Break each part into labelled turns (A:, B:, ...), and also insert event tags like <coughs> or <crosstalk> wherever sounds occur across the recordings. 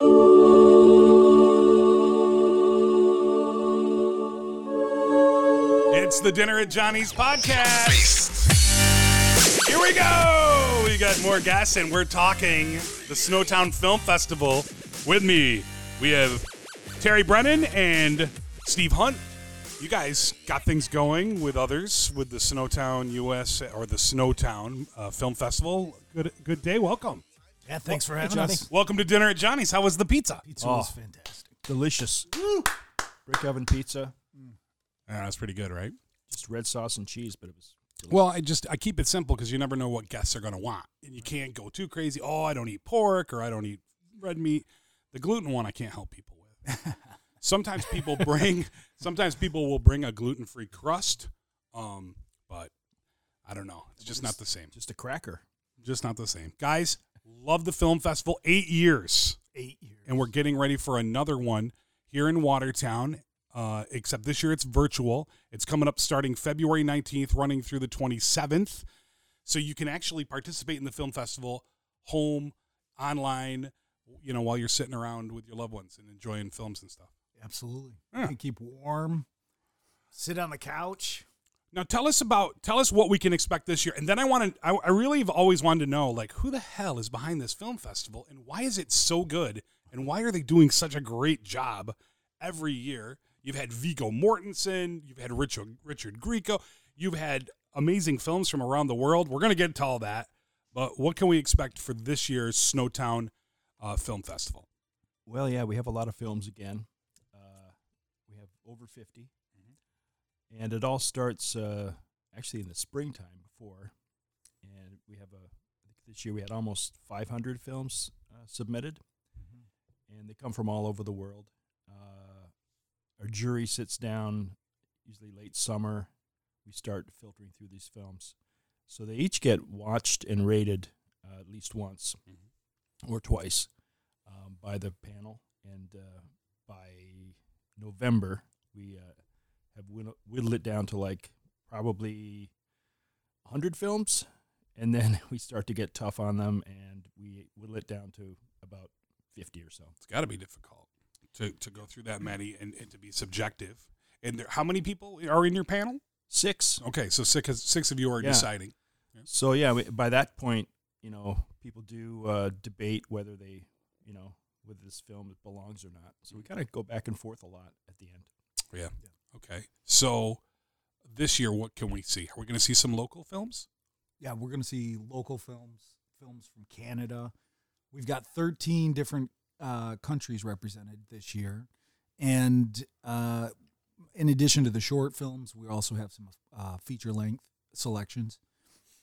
A: It's the Dinner at Johnny's podcast. Here we go. We got more guests, and we're talking the Snowtown Film Festival. With me, we have Terry Brennan and Steve Hunt. You guys got things going with others with the Snowtown US or the Snowtown uh, Film Festival. Good, good day. Welcome.
B: Yeah, thanks for having
C: Johnny.
B: us.
A: Welcome to Dinner at Johnny's. How was the pizza?
B: Pizza
C: Oh.
B: was fantastic.
C: Delicious. Brick oven pizza,
A: Yeah, that's pretty good, right?
C: just red sauce and cheese, but it was. delicious.
A: Well, I just I keep it simple because you never know what guests are going to want, and you can't go too crazy. Oh, I don't eat pork or I don't eat red meat. The gluten one I can't help people with. <laughs> sometimes people bring sometimes people will bring a gluten free crust, um, but I don't know. It's just not the same.
C: just a cracker.
A: Just not the same. Guys, love the film festival. Eight years
B: Eight years.
A: and we're getting ready for another one here in Watertown. Uh, except this year it's virtual. It's coming up starting February 19th, running through the 27th. So you can actually participate in the film festival home, online, you know, while you're sitting around with your loved ones and enjoying films and stuff.
B: Absolutely.
A: Yeah.
B: You can keep warm. Sit on the couch.
A: Now tell us about tell us what we can expect this year, and then I want to. I, I really have always wanted to know like who the hell is behind this film festival, and why is it so good, and why are they doing such a great job every year? You've had Viggo Mortensen, you've had Richard Richard Grieco, you've had amazing films from around the world. We're gonna get to all that, but what can we expect for this year's Snowtown uh, Film Festival?
C: Well, yeah, we have a lot of films again. Uh, we have over 50. And it all starts uh, actually in the springtime before. And we have a, I think this year we had almost 500 films uh, submitted. And they come from all over the world. Uh, our jury sits down usually late summer. We start filtering through these films. So they each get watched and rated uh, at least once or twice um, by the panel, and uh, by November we uh, have whittled, it down to like probably 100 films, and then <laughs> we start to get tough on them, and we whittle it down to about 50 or so.
A: It's got to be difficult to, to go through that many and, and to be subjective. And there, how many people are in your panel?
C: Six.
A: Okay, so six six of you are
C: Yeah.
A: deciding.
C: So yeah, we, by that point, you know, people do uh, debate whether they, you know, whether this film belongs or not. So we kind of go back and forth a lot at the end.
A: Yeah. Okay. So this year, what can we see? Are we going to see some local films?
B: Yeah, we're going to see local films, films from Canada. We've got 13 different uh, countries represented this year. And uh, in addition to the short films, we also have some uh, feature length selections.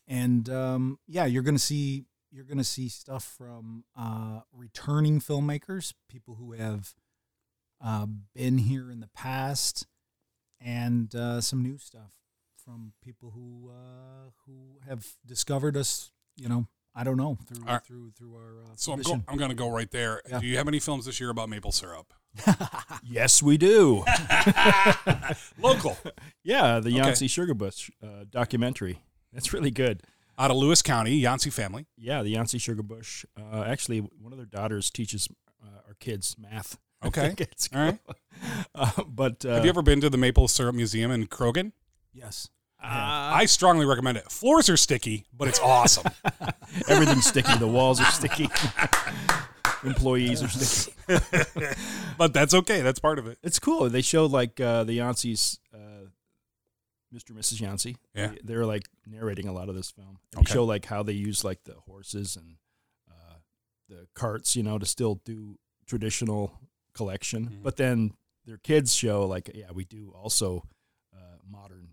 B: And um, yeah, you're going to see you're going to see stuff from uh, returning filmmakers, people who have uh, been here in the past, and uh, some new stuff from people who uh, who have discovered us. You know, I don't know through
A: All right.
B: through through our uh,
A: So I'm, go- I'm going to go right there.
B: Yeah.
A: Do you have any films this year about maple syrup? <laughs>
C: Yes, we do. <laughs>
A: Local, <laughs>
C: yeah, the
A: Okay.
C: Yancey Sugar Bush uh, documentary. That's really good.
A: out of Lewis County, Yancey family.
C: Yeah, the Yancey Sugar Bush. Uh, actually, one of their daughters teaches uh, our kids math. <laughs>
A: Okay.
C: it's
A: All right.
C: Uh, but uh,
A: have you ever been to the Maple Syrup Museum in Croghan?
B: yes,
A: I strongly recommend it. Floors are sticky, but it's awesome. <laughs>
C: everything's sticky. The walls are sticky. <laughs> Employees are sticky.
A: but that's okay. That's part of it.
C: It's cool. They show like uh, the Yanceys, uh, Mr. and Mrs. Yancey.
A: Yeah.
C: They, they're like narrating a lot of this film. And
A: Okay.
C: They show like how they use like the horses and uh, the carts, you know, to still do traditional collection.
A: Mhm.
C: But then their kids show like, yeah, we do also uh, modern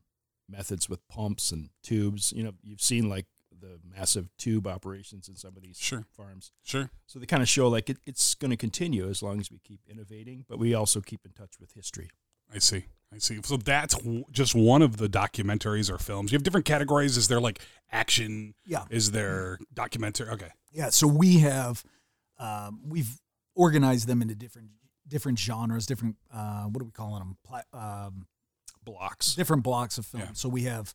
C: methods with pumps and tubes. You know, you've seen like the massive tube operations in some of these
A: Sure.
C: farms.
A: Sure.
C: So they kind of show like it, it's going to continue as long as we keep innovating, but we also keep in touch with history.
A: I see. I see. So that's w- just one of the documentaries or films. You have different categories. Is there like action?
B: yeah,
A: Is there documentary? Okay.
B: yeah. So we have um, we've organized them into different different genres, different uh, what are we calling them? Pla- um,
C: Blocks.
B: different blocks of film.
A: Yeah.
B: So we have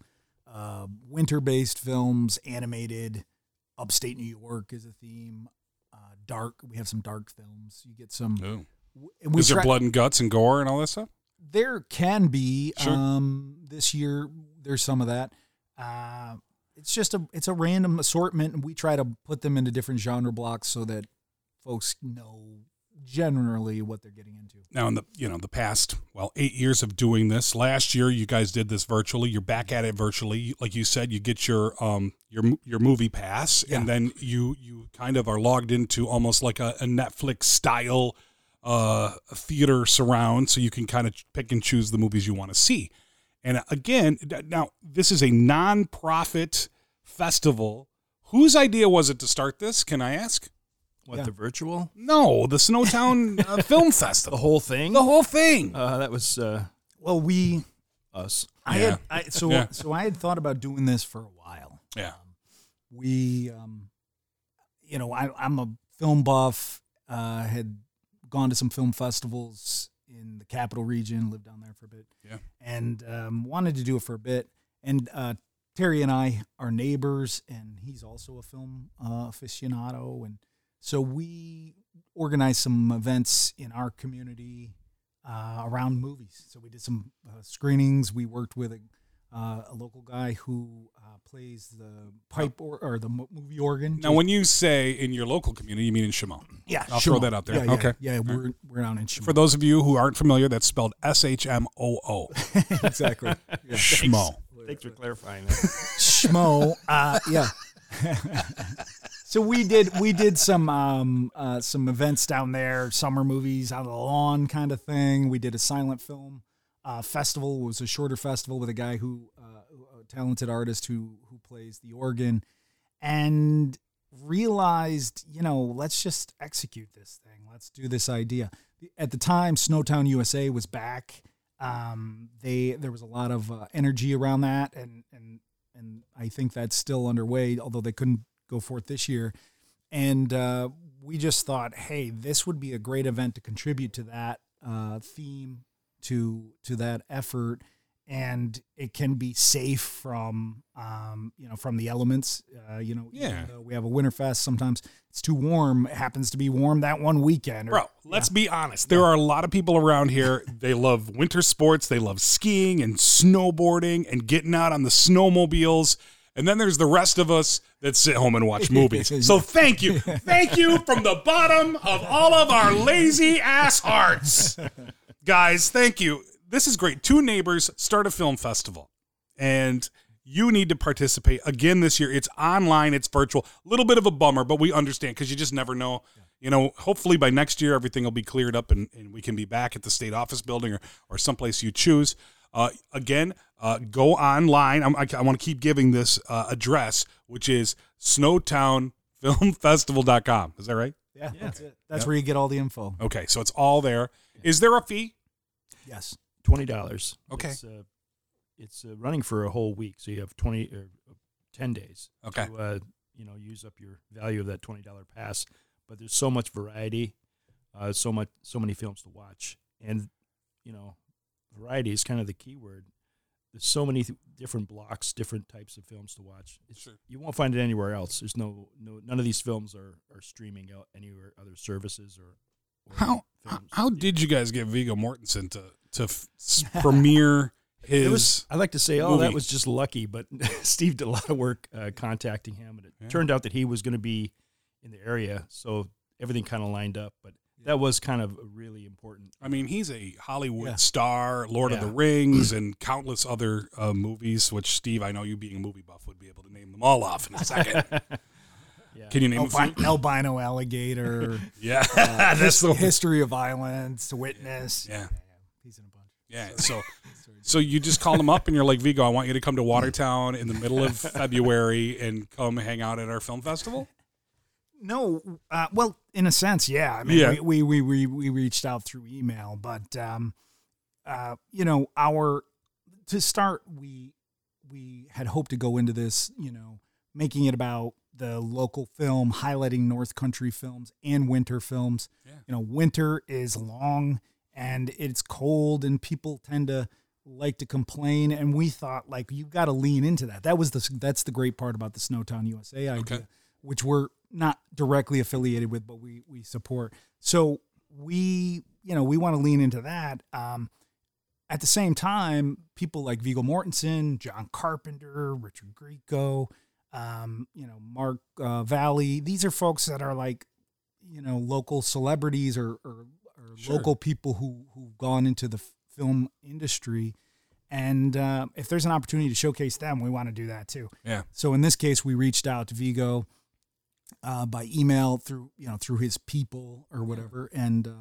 B: uh, winter based films, animated, upstate New York is a theme, uh, dark. We have some dark films. You get some.
A: Ooh.
B: we
A: Is there blood and guts and gore and all that stuff?
B: There can be.
A: Sure.
B: Um, this year there's some of that. Uh, it's just a it's a random assortment, and we try to put them into different genre blocks so that folks know generally what they're getting into.
A: Now, in the you know the past well eight years of doing this, last year you guys did this virtually. You're back at it virtually, like you said. You get your um your your movie pass,
B: Yeah.
A: and then you you kind of are logged into almost like a, a Netflix style uh theater surround, so you can kind of pick and choose the movies you want to see. And again, now this is a non-profit festival. Whose idea was it to start this? Can I ask?
C: What
B: Yeah.
C: the virtual?
A: No, the Snowtown uh, <laughs> Film Festival.
C: The whole thing?
A: The whole thing.
C: Uh, that was uh,
B: Well, we
C: us.
B: I
A: Yeah.
B: had I, so
A: Yeah.
B: so I had thought about doing this for a while.
A: Yeah.
B: we um you know I, i'm a film buff uh had gone to some film festivals in the capital region lived down there for a bit
A: Yeah.
B: and um, wanted to do it for a bit and uh terry and i are neighbors and he's also a film uh, aficionado and so we organized some events in our community uh, around movies so we did some uh, screenings we worked with a uh, a local guy who uh, plays the pipe or, or the movie organ.
A: Now, when you say in your local community, you mean in Chaumont.
B: yeah,
A: I'll throw that out there.
B: Yeah, yeah,
A: Okay.
B: yeah, we're we're down in Chaumont.
A: For those of you who aren't familiar, that's spelled S H M O O. <laughs>
B: exactly. <laughs> Yeah.
A: Schmo.
C: Thanks for clarifying that.
B: Schmo. Uh, yeah. <laughs> so we did we did some um, uh, some events down there, summer movies on the lawn kind of thing. We did a silent film uh, festival. It was a shorter festival with a guy who uh, a talented artist who who plays the organ, and realized you know let's just execute this thing. Let's do this idea. At the time, Snowtown USA was back. Um, they there was a lot of uh, energy around that, and and and I think that's still underway, although they couldn't go forth this year. And uh, we just thought, hey, this would be a great event to contribute to that uh, theme, to to that effort, and it can be safe from um, you know from the elements. Uh, you know,
A: Yeah.
B: we have a winter fest. Sometimes it's too warm. It happens to be warm that one weekend. or-
A: Bro, let's be honest. There are a lot of people around here. <laughs> They love winter sports. They love skiing and snowboarding and getting out on the snowmobiles. And then there's the rest of us that sit home and watch <laughs> movies. So thank you. Thank you from the bottom of all of our lazy ass hearts. Guys, thank you. This is great. Two neighbors start a film festival. And you need to participate again this year. It's online, it's virtual. A little bit of a bummer, but we understand because you just never know. You know, hopefully by next year everything will be cleared up and, and we can be back at the state office building or, or someplace you choose. Uh, again, uh, go online. I'm, I, I want to keep giving this uh, address, which is snowtownfilmfestival.com. Is that right?
B: yeah,
C: Yeah.
B: that's it. That's
A: Yep.
B: where you get all the info.
A: Okay, so it's all there. Is there a fee?
B: Yes.
C: Twenty dollars.
A: Okay.
C: It's, uh, it's uh, running for a whole week, so you have twenty or uh, ten days.
A: Okay.
C: To, uh, you know, use up your value of that twenty dollar pass. But there's so much variety, uh, so much, so many films to watch, and you know, variety is kind of the key word. There's so many th- different blocks, different types of films to watch. It's,
A: Sure.
C: You won't find it anywhere else. There's no, no, none of these films are, are streaming out anywhere other services or. or
A: How how,
C: films.
A: how did you guys get Viggo Mortensen to to f- s- <laughs> premiere his?
C: It was, I like to say, oh,
A: movie.
C: that was just lucky, but <laughs> Steve did a lot of work uh, contacting him, and it
A: Yeah.
C: turned out that he was going to be in the area, so everything kind of lined up. But that was kind of a really important.
A: I mean, he's a Hollywood
B: Yeah.
A: star, Lord of the Rings, and countless other uh, movies. Which Steve, I know you being a movie buff, would be able to name them all off in a second. <laughs>
C: yeah,
A: Can you name a few?
B: Albi- albino alligator, <laughs>
A: Yeah,
B: uh, <laughs>
A: that's the
B: history of violence, to witness.
A: Yeah.
B: he's in a bunch.
A: yeah. So, so you just call him up and you're like, Viggo, I want you to come to Watertown in the middle of February and come hang out at our film festival.
B: No, uh, well, in a sense, yeah. I mean,
A: Yeah.
B: we, we we we reached out through email, but um, uh, you know, our to start, we we had hoped to go into this, you know, making it about the local film, highlighting North Country films and winter films.
A: Yeah.
B: You know, winter is long and it's cold, and people tend to like to complain. And we thought, like, you've got to lean into that. That was the that's the great part about the Snowtown USA idea,
A: Okay.
B: which we're not directly affiliated with, but we we support. So we you know we want to lean into that. Um, at the same time, people like Viggo Mortensen, John Carpenter, Richard Grieco, um, you know Mark uh, Valley. These are folks that are like you know local celebrities or, or, or
A: Sure.
B: local people who who've gone into the film industry. And uh, if there's an opportunity to showcase them, we want to do that too.
A: Yeah.
B: So in this case, we reached out to Viggo uh, by email through you know through his people or whatever, and uh,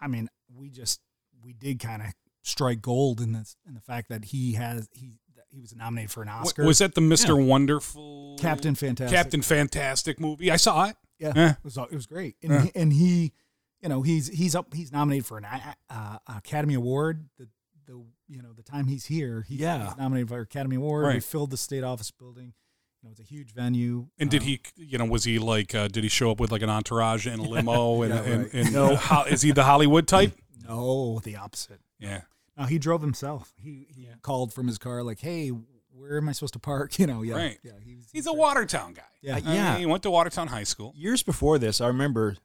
B: I mean we just we did kind of strike gold in this in the fact that he has he that he was nominated for an Oscar.
A: Was that the Mister Wonderful
B: Captain Fantastic?
A: Captain Fantastic movie? I saw it.
B: Yeah,
A: Yeah.
B: it was it was great, and
A: Yeah.
B: he, and he, you know, he's he's up he's nominated for an uh, Academy Award. The the you know the time he's here, he's,
C: Yeah.
B: he's nominated for Academy Award. We
A: Right.
B: filled the state office building. You know, it's a huge venue.
A: And did
B: Um,
A: he, you know, was he like, uh, did he show up with like an entourage and a <laughs> limo? and,
B: Yeah,
A: and,
B: right.
A: and
B: No.
A: ho- is he the Hollywood <laughs> type?
B: No, the opposite.
A: Yeah.
B: No, he drove himself. He he called from his car like, "Hey, where am I supposed to park?" <laughs> You know, yeah,
A: Right.
B: yeah. He was,
A: He's a Watertown guy.
B: Yeah.
C: Uh, yeah.
A: he went to Watertown High School.
C: Years before this, I remember,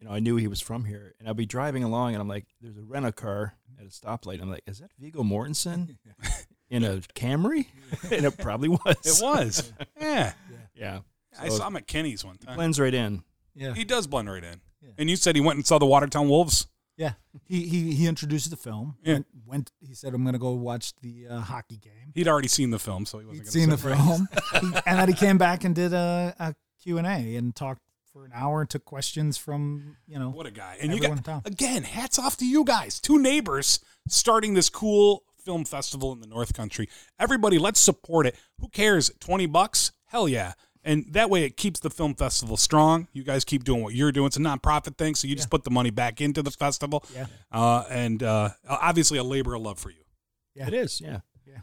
C: you know, I knew he was from here, and I'd be driving along, and I'm like, "There's a rent a car at a stoplight." I'm like, "Is that Viggo Mortensen in a Camry?" <laughs> and it probably <laughs> was.
A: It was. <laughs> yeah.
C: Yeah,
A: I
C: So
A: saw him at Kenny's one time.
C: blends right in.
B: yeah,
A: He does blend right in.
B: Yeah.
A: And you said he went and saw the Watertown Wolves?
B: yeah. He he he introduced the film.
A: Yeah.
B: Went, went he said, "I'm going to go watch the uh, hockey game."
A: He'd already seen the film, so he wasn't
B: He'd
A: gonna
B: seen the
A: say-
B: film, He- and then he came back and did a, a Q and A and talked for an hour and took questions from you know
A: What a guy. And you
B: Everyone
A: got,
B: in town.
A: again, hats off to you guys. Two neighbors starting this cool film festival in the North Country. Everybody, let's support it. Who cares? 20 bucks? Hell yeah. And that way it keeps the film festival strong. You guys keep doing what you're doing. It's a nonprofit thing, so you just put the money back into the festival.
B: Yeah.
A: Uh, and uh, obviously a labor of love for you.
B: Yeah.
C: It is, yeah.
B: It's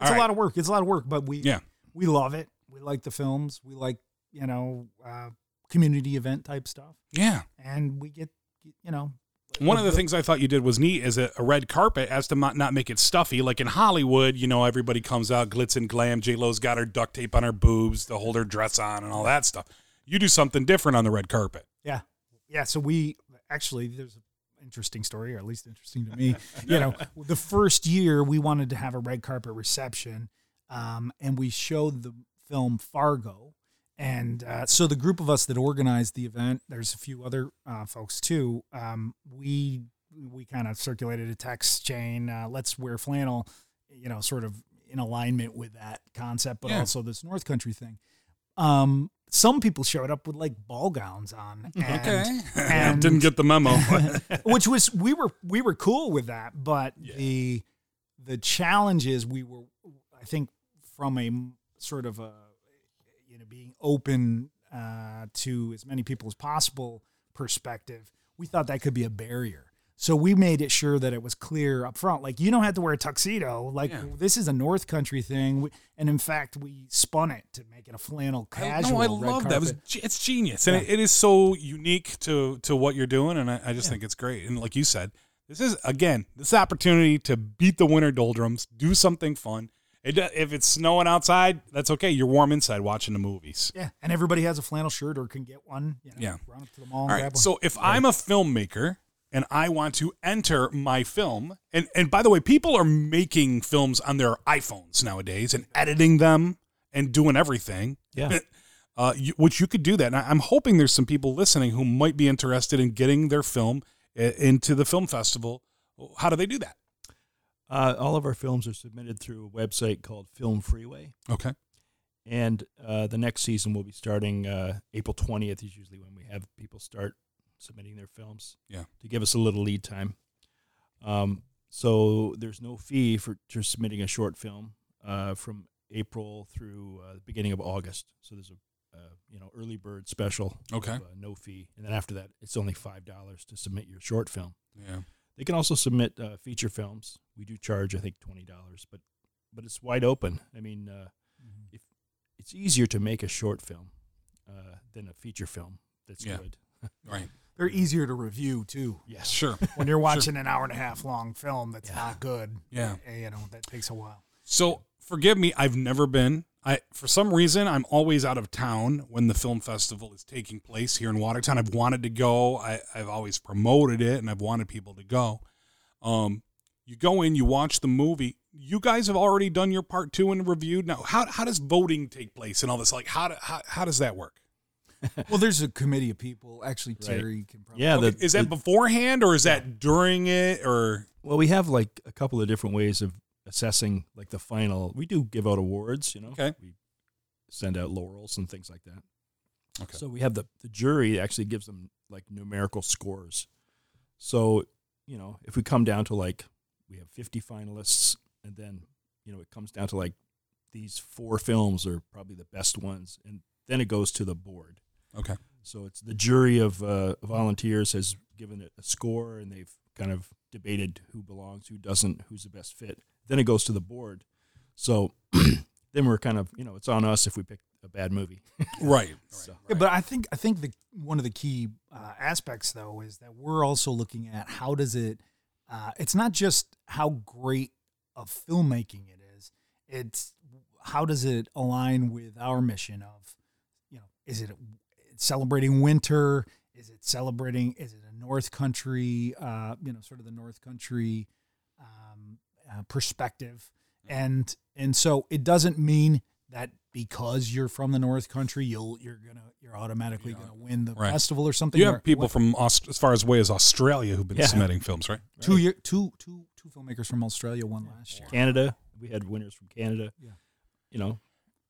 A: All
B: a
A: right.
B: lot of work. It's a lot of work, but we
A: Yeah.
B: we love it. We like the films. We like you know uh, community event type stuff,
A: Yeah.
B: and we get you know
A: One of the things I thought you did was neat is a, a red carpet as to not, not make it stuffy. Like in Hollywood, you know, everybody comes out glitz and glam. J Lo's got her duct tape on her boobs to hold her dress on and all that stuff. You do something different on the red carpet.
B: Yeah, yeah. So we actually there's an interesting story, or at least interesting to me. you know, the first year we wanted to have a red carpet reception, um, and we showed the film Fargo. And uh, so the group of us that organized the event, there's a few other uh, folks too. Um, we we kind of circulated a text chain. Uh, let's wear flannel, you know, sort of in alignment with that concept, but
A: Yeah.
B: also this North Country thing. Um, some people showed up with like ball gowns on. <laughs> And, <laughs> and-
A: Didn't get the memo. <laughs>
B: which was we were we were cool with that but the the challenges we were i think from a sort of a being open uh, to as many people as possible perspective we thought that could be a barrier so we made it sure that it was clear up front like you don't have to wear a tuxedo like
A: Yeah.
B: this is a north country thing and in fact we spun it to make it a flannel
A: I,
B: casual
A: no, I love that. It was, it's genius, and it, it is so unique to to what you're doing, and I, I just think it's great. And like you said, this is again this opportunity to beat the winter doldrums, do something fun. It, if it's snowing outside, that's okay. You're warm inside watching the movies.
B: Yeah, and everybody has a flannel shirt or can get one. You know,
A: Yeah.
B: run up to the mall.
A: All
B: and grab one.
A: So if I'm a filmmaker and I want to enter my film, and and by the way, people are making films on their iPhones nowadays and editing them and doing everything.
C: Yeah.
A: Uh, you, which you could do that. And I, I'm hoping there's some people listening who might be interested in getting their film uh, into the film festival. How do they do that?
C: Uh, all of our films are submitted through a website called Film Freeway,
A: Okay.
C: and uh, the next season will be starting uh, April 20th. Is usually when we have people start submitting their films.
A: Yeah.
C: To give us a little lead time. Um, so there's no fee for submitting a short film uh, from April through uh, the beginning of August. So there's a uh, you know early bird special.
A: Okay.
C: of, uh, no fee, and then after that, it's only five dollars to submit your short film.
A: Yeah.
C: They can also submit uh, feature films. We do charge, I think, twenty dollars, but but it's wide open. I mean, uh, if it's easier to make a short film uh, than a feature film that's
A: Yeah.
C: good. <laughs>
A: Right.
B: they're easier to review too.
C: Yes. <laughs>
A: Sure.
B: When you're <laughs> watching an hour and a half long film that's
C: Yeah.
B: not good,
A: Yeah.
B: eh, you know that takes a while.
A: So forgive me, I've never been I for some reason I'm always out of town when the film festival is taking place here in Watertown. I've wanted to go. I, I've always promoted it and I've wanted people to go. Um, you go in, you watch the movie. You guys have already done your part two and reviewed. Now, how how does voting take place and all this? Like, how do, how, how does that work? <laughs>
B: well, there's a committee of people. Actually,
C: Right.
B: Terry can probably.
C: Yeah,
A: Okay,
C: the,
A: is that
C: the-
A: beforehand or is that during it or
C: well, we have like a couple of different ways of assessing like the final. We do give out awards, you know.
A: Okay.
C: We send out laurels and things like that.
A: Okay.
C: So we have the the jury actually gives them like numerical scores. So you know, if we come down to like we have 50 finalists, and then you know it comes down to like these four films are probably the best ones, and then it goes to the board.
A: okay?
C: So it's the jury of uh, volunteers has given it a score, and they've kind of debated who belongs, who doesn't, who's the best fit. Then it goes to the board. So <clears throat> then we're kind of, you know, it's on us if we pick a bad movie. <laughs>
A: Right.
C: So
B: Yeah, but I think I think the one of the key uh, aspects though is that we're also looking at how does it. Uh, it's not just how great of filmmaking it is. It's how does it align with our mission of, you know, is it celebrating winter? Is it celebrating? Is it a North Country? Uh, you know, sort of the North Country um, uh, perspective, and and so it doesn't mean that because you're from the North Country, you'll you're gonna you're automatically gonna win the
A: Right.
B: festival or something.
A: You have people
B: what-
A: from Aust- as far as away as Australia who've been
C: Yeah.
A: submitting films, right?
B: two year two two two filmmakers from Australia won last year.
C: Canada, we had winners from Canada.
B: Yeah.
C: You know,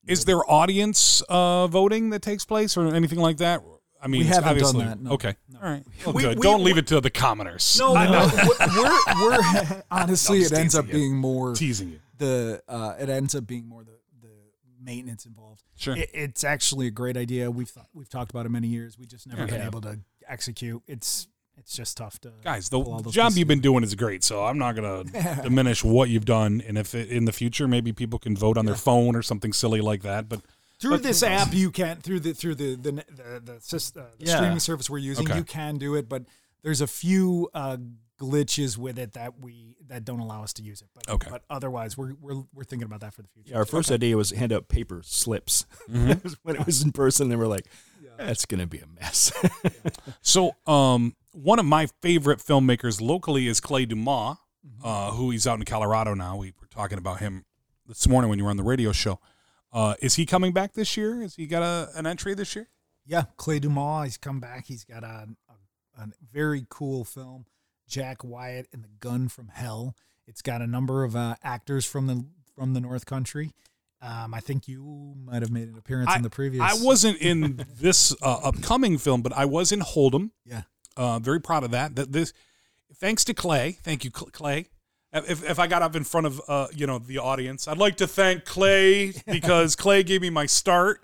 A: Is there audience uh, voting that takes place or anything like that? I mean,
B: We haven't done that, no.
A: Okay,
B: No.
A: all right. Well,
B: We-
A: good.
B: we-
A: Don't
B: we-
A: leave it to the commoners.
B: No, <laughs>
A: I
B: no, we're, we're <laughs> honestly
A: No,
B: it ends up
A: you.
B: being more
A: teasing you.
B: the uh, it ends up being more the the maintenance involved.
A: Sure.
B: It, it's actually a great idea. We've thought, we've talked about it many years. We just never
A: Yeah.
B: been
C: Yeah.
B: able to execute. It's it's just tough to
A: Guys, the
B: pull all those
A: job you've been doing is great, so I'm not going <laughs> to diminish what you've done. And if it, in the future, maybe people can vote on their phone or something silly like that. But
B: through
A: But
B: this app you can through the through the the the, the, sys- uh, the
C: Yeah.
B: streaming service we're using
A: Okay.
B: you can do it but there's a few uh, glitches with it that we that don't allow us to use it but
A: Okay.
B: but otherwise we're we're, we're thinking about that for the future
C: yeah, our first idea was hand out paper slips. <laughs>
A: Mm-hmm.
C: when it was in person, they were like, "That's going to be a mess." <laughs> <laughs>
A: So, um, one of my favorite filmmakers locally is Clay Dumas,
B: Mm-hmm.
A: uh, who he's out in Colorado now. We were talking about him this morning when you were on the radio show. Uh, is he coming back this year? Has he got a, an entry this year?
B: yeah clay dumas he's come back he's got a, a, a very cool film jack wyatt and the gun from hell it's got a number of uh, actors from the from the north country um, I think you might have made an appearance in the previous.
A: I wasn't in <laughs> this uh, upcoming film, but I was in Hold'em.
B: Yeah.
A: Uh, very proud of that. That this, thanks to Clay. Thank you, Clay. If, if I got up in front of uh, you know the audience, I'd like to thank Clay <laughs> because Clay gave me my start.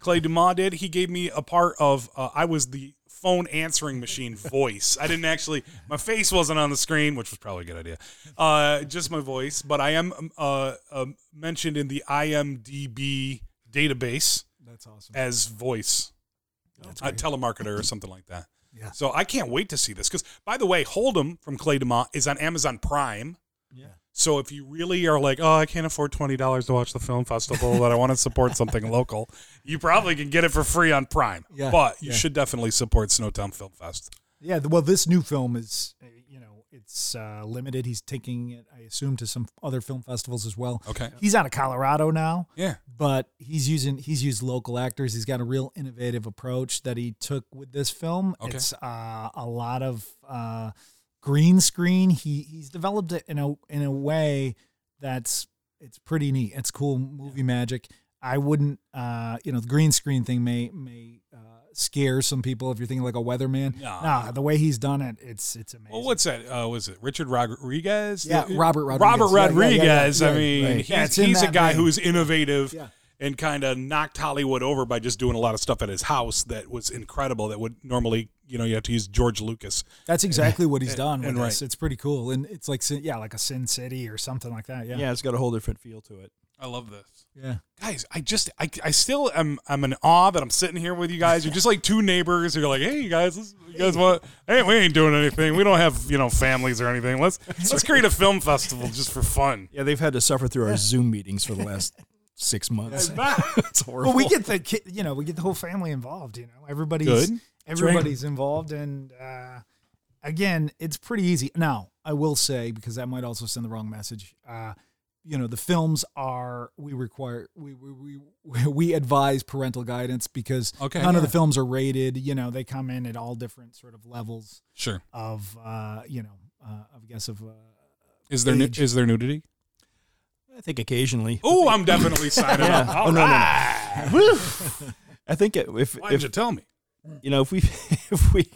A: Clay Dumas did. He gave me a part of. Uh, I was the phone answering machine voice. I didn't actually. My face wasn't on the screen, which was probably a good idea. Uh, just my voice, but I am um, uh, um, mentioned in the IMDb database
B: That's awesome.
A: as voice,
B: That's
A: a telemarketer or something like that.
B: Yeah.
A: So I can't wait to see this because, by the way, Hold'em from Clay Dumas is on Amazon Prime.
C: Yeah.
A: So if you really are like, oh, I can't afford twenty dollars to watch the film festival, but I want to support <laughs> something local, you probably can get it for free on Prime.
B: Yeah,
A: But you
B: yeah.
A: should definitely support Snowtown Film Fest.
B: Yeah, well, this new film is, uh, you know, it's uh, limited. He's taking it, I assume, to some other film festivals as well.
A: Okay.
B: He's out of Colorado now,
A: Yeah.
B: but he's using he's used local actors. He's got a real innovative approach that he took with this film.
A: Okay.
B: It's uh, a lot of uh, green screen. He he's developed it in a in a way that's it's pretty neat. It's cool movie magic. I wouldn't, uh, you know, the green screen thing may may uh, scare some people if you're thinking like a weatherman.
A: Nah.
B: Nah, the way he's done it, it's it's amazing.
A: Well, what's that? Uh, was it Richard Rodriguez?
B: Yeah,
A: The-
B: Robert Rodriguez.
A: Robert
B: Yeah, yeah, yeah,
A: Rodriguez.
B: yeah,
A: I mean, he's, he's a guy
B: vein.
A: who's innovative
B: Yeah.
A: And kind of knocked Hollywood over by just doing a lot of stuff at his house that was incredible. That would normally, you know, you have to use George Lucas.
B: That's exactly what he's done with
A: and
B: this.
A: right.
B: It's pretty cool, and it's like yeah, like a Sin City or something like that. Yeah,
C: yeah, it's got a whole different feel to it.
A: I love this.
B: yeah.
A: Guys, I just, I, I still am, I'm in awe that I'm sitting here with you guys. You're just like two neighbors. You're like, hey, you guys, let's, you guys want? Hey, we ain't doing anything. We don't have, you know, families or anything. Let's, let's create a film festival just for fun.
C: Yeah, they've had to suffer through our Zoom meetings for the last <laughs> six months.
A: Yeah. <laughs>
C: it's horrible.
B: Well, we get the ki- you know we get the whole family involved. You know, everybody's
A: Good.
B: everybody's involved, and uh, again, it's pretty easy. Now, I will say because that might also send the wrong message. Uh, you know, the films are we require we we we, <laughs> we advise parental guidance because
A: Okay,
B: none of the films are rated. You know, they come in at all different sort of levels
A: Sure.
B: of uh, you know, uh, I guess of. Uh,
A: Is there nu-
B: Age.
A: is there nudity?
C: I think occasionally.
A: Oh, I'm definitely <laughs> signing
C: Yeah.
A: up.
C: Oh,
A: All
C: no, no, no. <laughs> I think it- if
A: Why did
C: if
A: you tell me?
C: you know if we <laughs> if we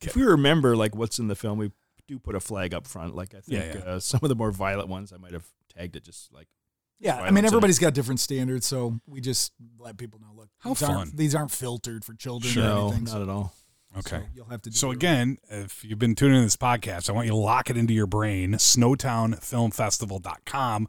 C: if we remember like what's in the film, we do put a flag up front. Like I think
A: Yeah, yeah.
C: Uh, some of the more violent ones, I might have tagged it just like
B: Yeah, I mean everybody's got different standards, so we just let people know. Look,
A: How
B: these aren't-
A: fun.
B: these aren't filtered for children
A: Sure.
B: or
C: no,
B: anything.
C: not
B: so-
C: at all.
A: Okay.
B: So you'll have to. Do
A: So
B: your-
A: again, if you've been tuning in to this podcast, I want you to lock it into your brain. SnowtownFilmFestival.com,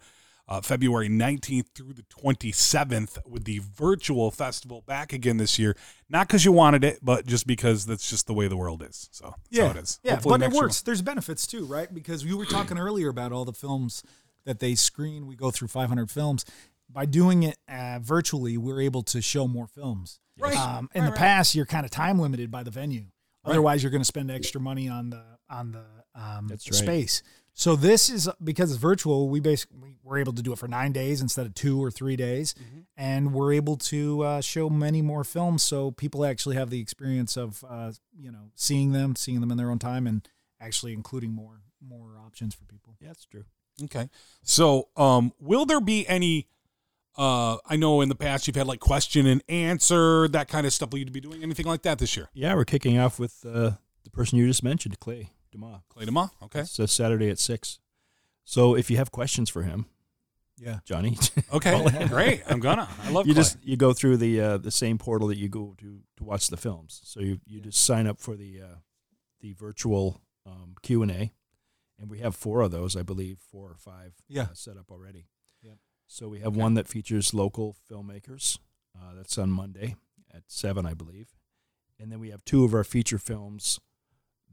A: uh, February 19th through the 27th, with the virtual festival back again this year. Not because you wanted it, but just because that's just the way the world is. So that's
B: yeah,
A: how it is.
B: yeah,
A: Hopefully
B: but it
A: next year-
B: works. There's benefits too, right? Because we were talking earlier about all the films that they screen. We go through 500 films. By doing it uh, virtually, we're able to show more films.
A: Right.
B: Um, in
A: Right,
B: the
A: right.
B: past, you're kind of time limited by the venue. Otherwise, you're going to spend extra money on the on the um,
C: That's
B: the
C: right.
B: space. So this is because it's virtual. We basically we're able to do it for nine days instead of two or three days,
A: Mm-hmm.
B: and we're able to uh, show many more films. So people actually have the experience of uh, you know seeing them, seeing them in their own time, and actually including more more options for people.
C: Yeah, that's true.
A: Okay. So, um, will there be any? Uh, I know in the past you've had like question and answer that kind of stuff. Will you be doing anything like that this year?
C: Yeah, we're kicking off with uh, the person you just mentioned, Clay Dumas.
A: Clay Dumas? Okay.
C: It's uh, Saturday at six. So if you have questions for him,
B: Yeah.
C: Johnny, <laughs>
A: Okay. Great. I'm gonna. I love
C: you
A: Clay.
C: just you go through the uh, the same portal that you go to to watch the films. So you, you just sign up for the uh, the virtual um, Q and A, and we have four of those, I believe, four or five
B: Yeah.
C: uh, set up already.
B: Yep.
C: So we have one that features local filmmakers. Uh, that's on Monday at seven, I believe, and then we have two of our feature films.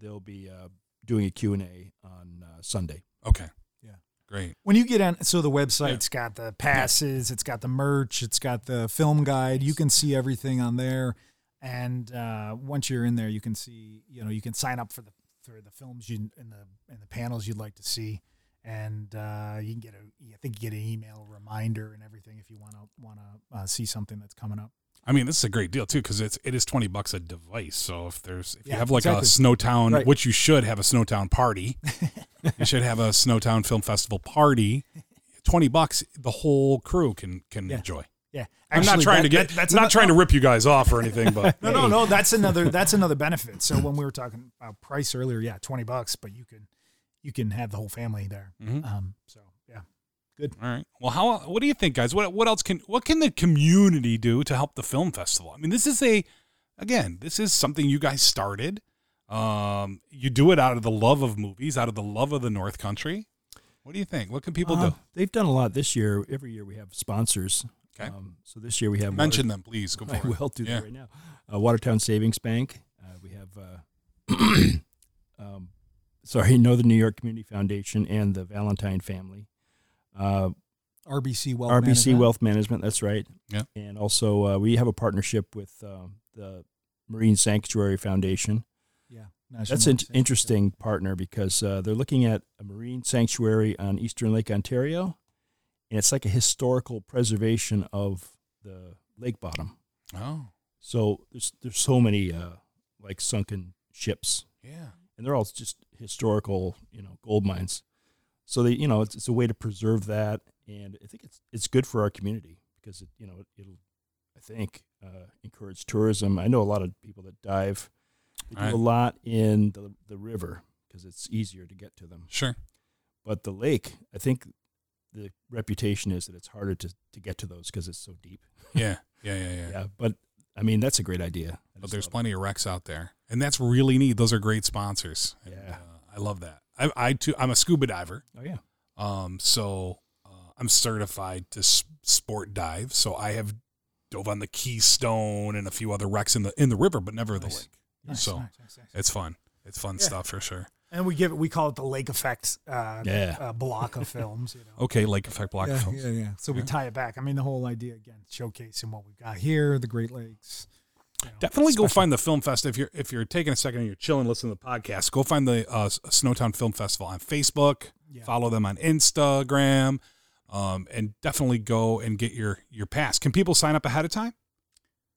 C: They'll be uh, doing a Q and A on uh, Sunday.
A: Okay.
B: Yeah.
A: Great.
B: When you get on, so the website's got the passes, it's got the merch, it's got the film guide. You can see everything on there, and uh, once you're in there, you can see, you know, you can sign up for the for the films you in the in the panels you'd like to see, and uh, you can get a, I think you get an email reminder and everything if you want to want to uh, see something that's coming up.
A: I mean, this is a great deal too because it's it is twenty bucks a device. So if there's if you have like
B: exactly.
A: a Snowtown,
B: Right.
A: which you should have a Snowtown party, <laughs> you should have a Snowtown Film Festival party. Twenty bucks, the whole crew can can
B: Yeah.
A: enjoy.
B: Yeah,
A: I'm not trying
B: that-
A: to get.
B: that- that's
A: not trying to rip you guys off or anything, but <laughs>
B: No, no, no. That's another. <laughs> That's another benefit. So when we were talking about price earlier, yeah, twenty bucks, but you can, you can have the whole family there.
A: Mhm.
B: Um. So yeah.
A: All right. Well, how? What do you think, guys? What what else can what can the community do to help the film festival? I mean, this is a again, this is something you guys started. Um, you do it out of the love of movies, out of the love of the North Country. What do you think? What can people
C: Uh,
A: do?
C: They've done a lot this year. Every year we have sponsors.
A: Okay.
C: Um, so this year we have
A: Mention them, please. Go <laughs>
C: I
A: for it.
C: will do
A: Yeah.
C: that right now. Uh, Watertown Savings Bank. Uh, we have, uh, <coughs> um, sorry, <laughs> Northern New York Community Foundation and the Valentine family. Uh,
B: RBC Wealth.
C: RBC
B: Management.
C: Wealth Management. That's right.
A: Yeah.
C: And also uh, we have a partnership with uh, the Marine Sanctuary Foundation.
B: Yeah. National
C: That's an
B: Marine
C: interesting partner because uh, they're looking at a marine sanctuary on eastern Lake Ontario, and it's like a historical preservation of the lake bottom.
A: Oh,
C: So there's there's so many uh, like sunken ships,
A: yeah.
C: and they're all just historical, you know, gold mines. So they, you know, it's, it's a way to preserve that, and I think it's it's good for our community because it, you know, it, will I think uh, encourage tourism. I know a lot of people that dive. They do
A: Right.
C: a lot in the the river because it's easier to get to them.
A: Sure.
C: But the lake, I think the reputation is that it's harder to, to get to those because it's so deep.
A: Yeah. <laughs> Yeah. Yeah. Yeah.
C: Yeah, but I mean that's a great idea.
A: But there's
C: love it.
A: plenty of wrecks out there, and that's really neat. Those are great sponsors. And,
C: Yeah.
A: uh, I love that. I, I too. I'm a scuba diver.
C: Oh yeah.
A: Um, so uh, I'm certified to s- sport dive. So I have dove on the Keystorm and a few other wrecks in the in the river, but never the lake.
B: Nice,
A: so
B: nice, nice, nice.
A: it's fun. It's fun
B: Yeah.
A: stuff for sure.
B: And we give it, we call it the lake effect uh,
C: Yeah.
B: uh, block of films. You know,
A: Okay, Lake Effect Block
D: yeah,
A: Films.
D: yeah, yeah.
B: so we tie it back. I mean, the whole idea again, showcasing what we've got here, the Great Lakes. You know,
A: Definitely go find the film fest if you're if you're taking a second and you're chilling, listening to the podcast. Go find the uh, Snowtown Film Festival on Facebook.
B: Yeah.
A: Follow them on Instagram, um, and definitely go and get your your pass. Can people sign up ahead of time?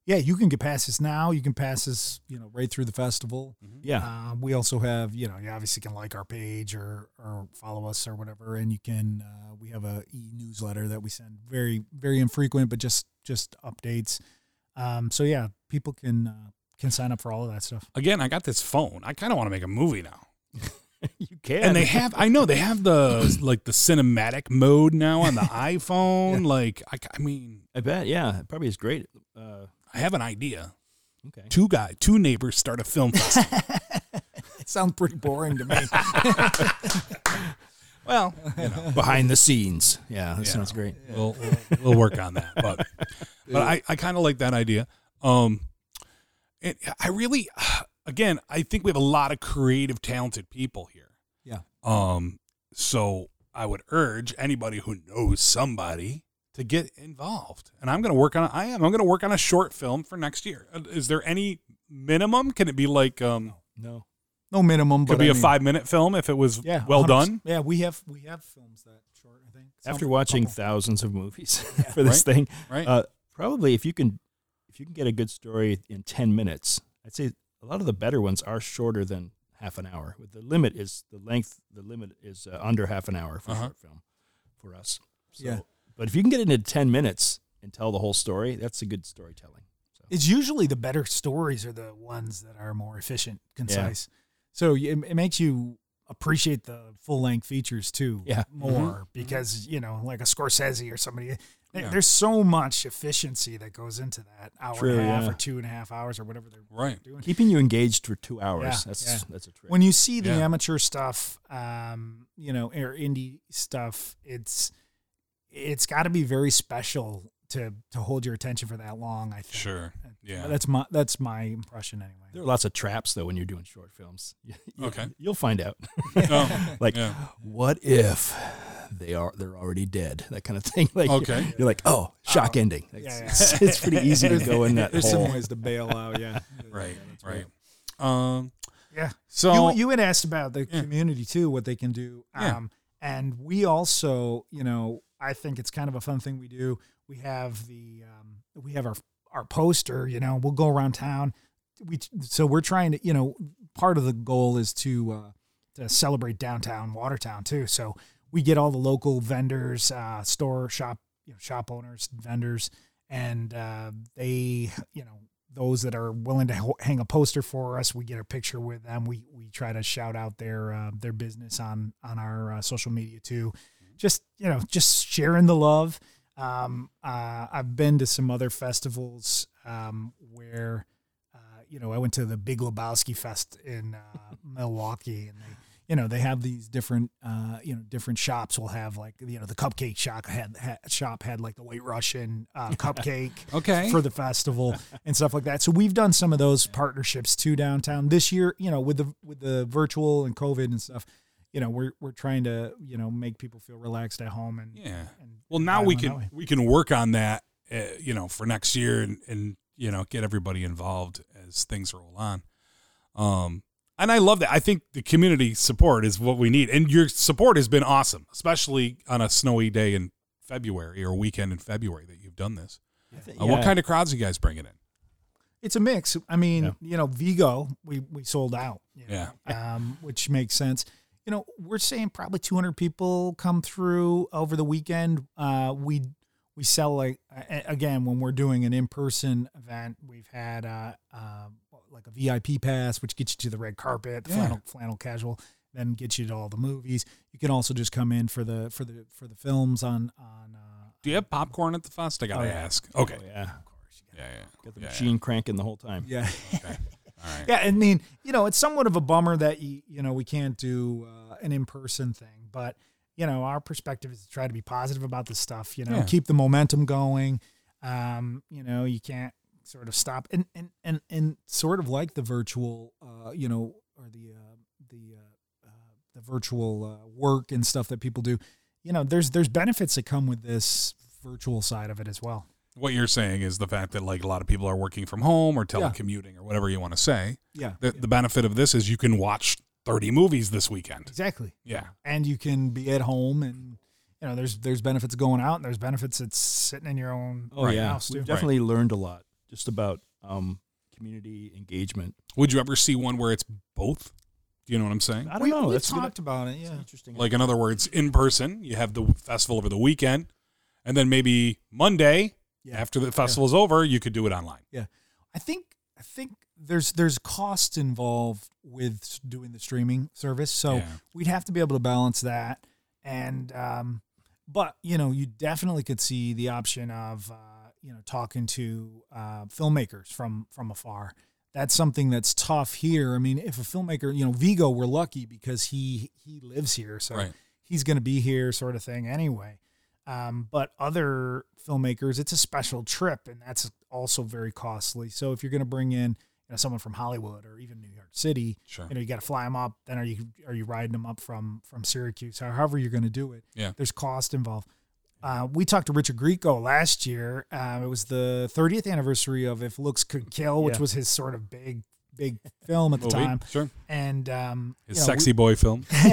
B: Yeah, you can get passes now. You can pass passes.
D: You know, right through the festival.
C: Yeah.
B: Uh, we also have, you know, you obviously can like our page or or follow us or whatever, and you can. Uh, we have a e newsletter that we send very very infrequent, but just just updates. Um, so yeah, people can uh, can sign up for all of that stuff.
A: Again, I got this phone. I kind of want to make a movie now. <laughs>
C: you can.
A: And they have, I know they have the <clears throat> like the cinematic mode now on the <laughs> iPhone. Like, I, I mean,
C: I bet. Yeah. It probably is great. Uh,
A: I have an idea.
C: okay.
A: Two guy, two neighbors start a film <laughs> festival.
D: It sounds pretty boring to me.
A: Well, <laughs>
C: Behind the scenes. Yeah. That
A: Yeah.
C: sounds great.
A: we'll, we'll we'll work on that. But <laughs> but I, I kind of like that idea. Um, and I really, <sighs> again, I think we have a lot of creative, talented people here.
D: Yeah.
A: Um, so I would urge anybody who knows somebody to get involved. And I'm going to work on. I am. I'm going to work on a short film for next year. Uh, Is there any minimum? Can it be like um?
C: No.
D: No minimum, but
A: Could be
D: I
A: a
D: mean,
A: five minute film if it was
B: Yeah,
A: well
B: 100%.
A: done.
B: Yeah, we have we have films that short. I think
C: After watching
B: couple.
C: thousands of movies <laughs> for this
A: Right.
C: thing,
A: Right.
C: uh, probably if you can, if you can get a good story in ten minutes, I'd say a lot of the better ones are shorter than half an hour. With the limit is the length. The limit is uh, under half an hour for
A: Uh-huh.
C: short film for us. So,
D: Yeah.
C: But if you can get it into ten minutes and tell the whole story, that's a good storytelling. So
B: it's usually the better stories are the ones that are more efficient, concise. So it, it makes you appreciate the full length features too
C: Yeah.
B: more because you know like a Scorsese or somebody.
A: Yeah.
B: There's so much efficiency that goes into that hour
C: True,
B: and a half
C: yeah.
B: or two and a half hours or whatever they're
A: Right.
B: doing.
C: keeping you engaged for two hours.
B: Yeah,
C: that's
B: yeah.
C: that's a trick.
B: when you see the
A: Yeah.
B: amateur stuff, um, you know, or indie stuff, it's it's got to be very special to to hold your attention for that long. I think.
A: Sure. Yeah.
B: That's my that's my impression anyway.
C: there are lots of traps though when you're doing short films. <laughs> You- you-
A: Okay.
C: you'll find out. <laughs>
A: Oh, <laughs>
C: like,
A: yeah.
C: what if they are they're already dead? That kind of thing. Like,
A: Okay.
C: you're like, oh, shock ending.
B: Yeah,
C: It's,
B: yeah.
C: it's pretty easy to go in that
D: There's
C: hole.
D: some ways to bail out. Yeah.
A: Right. Right. Um.
B: Yeah.
A: So
B: you, you had asked about the
A: Yeah.
B: community too, what they can do.
A: Yeah.
B: Um, and we also, you know, I think it's kind of a fun thing we do. We have the, um, we have our, our poster, you know, we'll go around town. We, so we're trying to, you know, part of the goal is to, uh, to celebrate downtown Watertown too. So we get all the local vendors, uh, store shop, you know, shop owners, vendors, and, uh, they, you know, those that are willing to hang a poster for us, we get a picture with them. We we try to shout out their uh, their business on on our uh, social media too. Just you know, just sharing the love. Um, uh, I've been to some other festivals um, where uh, you know I went to the Big Lebowski Fest in uh, <laughs> Milwaukee, and they you know they have these different uh, you know different shops will have like you know the cupcake shop had, had shop had like the White Russian uh, <laughs> cupcake
A: okay.
B: for the festival and stuff like that. So we've done some of those partnerships too downtown this year. You know, with the with the virtual and COVID and stuff. You know, we're we're trying to you know make people feel relaxed at home and
A: yeah.
B: and
A: Well, now we can we can work on that, uh, you know, for next year and and you know get everybody involved as things roll on. Um, and I love that. I think the community support is what we need, and your support has been awesome, especially on a snowy day in February or weekend in February that you've done this. Uh, what kind of crowds are you guys bringing in?
B: It's a mix. I mean,
C: Yeah.
B: you know, Viggo, we we sold out. you know,
A: Yeah.
B: Um, which makes sense. You know, we're saying probably 200 people come through over the weekend. Uh, we we sell like again when we're doing an in person event, we've had uh, uh, like a VIP pass, which gets you to the red carpet, the
A: Yeah.
B: flannel flannel casual, then gets you to all the movies. You can also just come in for the for the for the films on on. Uh,
A: Do you have popcorn at the fest? I gotta
B: Oh, yeah.
A: ask. Okay.
C: Oh, yeah.
B: of course, you
A: Yeah, yeah.
C: Got the
A: Yeah,
C: machine cranking the whole time.
D: Yeah. <laughs>
A: Okay. Right.
B: Yeah, I mean, you know, it's somewhat of a bummer that you, you know we can't do uh, an in person thing, but you know, our perspective is to try to be positive about this stuff. You know,
A: Yeah.
B: keep the momentum going. Um, you know, you can't sort of stop and and and and sort of like the virtual, uh, you know, or the uh, the uh, uh, the virtual uh, work and stuff that people do. You know, there's there's benefits that come with this virtual side of it as well.
A: What you're saying is the fact that like a lot of people are working from home or
B: Yeah.
A: telecommuting or whatever you want to say.
B: Yeah,
A: The, the benefit of this is you can watch 30 movies this weekend.
B: exactly.
A: Yeah.
B: and you can be at home and you know there's there's benefits going out and there's benefits that's sitting in your own
C: Oh yeah,
B: house too.
C: we've definitely learned a lot just about um, community engagement.
A: Would you ever see one where it's both? Do you know what I'm saying?
C: I don't
B: we,
C: know.
B: We've
C: That's a good-
B: talked about it. Yeah,
C: interesting.
A: Like, in other words, in person, you have the festival over the weekend, and then maybe Monday,
B: Yeah.
A: after the festival's over, you could do it online. Yeah.
B: I think I think there's there's costs involved with doing the streaming service, so
A: Yeah.
B: we'd have to be able to balance that. And um, but you know, you definitely could see the option of uh, you know talking to uh, filmmakers from from afar. That's something that's tough here. I mean, if a filmmaker, you know, Viggo, we're lucky because he he lives here, so
A: Right.
B: he's going to be here, sort of thing, anyway. Um, but other filmmakers, it's a special trip, and that's also very costly. So if you're going to bring in you know, someone from Hollywood or even New York City,
A: Sure.
B: you know, you got to fly them up. Then are you are you riding them up from from Syracuse? Or however you're going to do it.
A: Yeah.
B: there's cost involved. Uh, we talked to Richard Grieco last year. Uh, it was the 30th anniversary of If Looks Could Kill, which
C: Yeah.
B: was his sort of big big film at the
A: Movie.
B: time.
A: Sure.
B: And um,
A: His
B: you know,
A: sexy boy film. <laughs>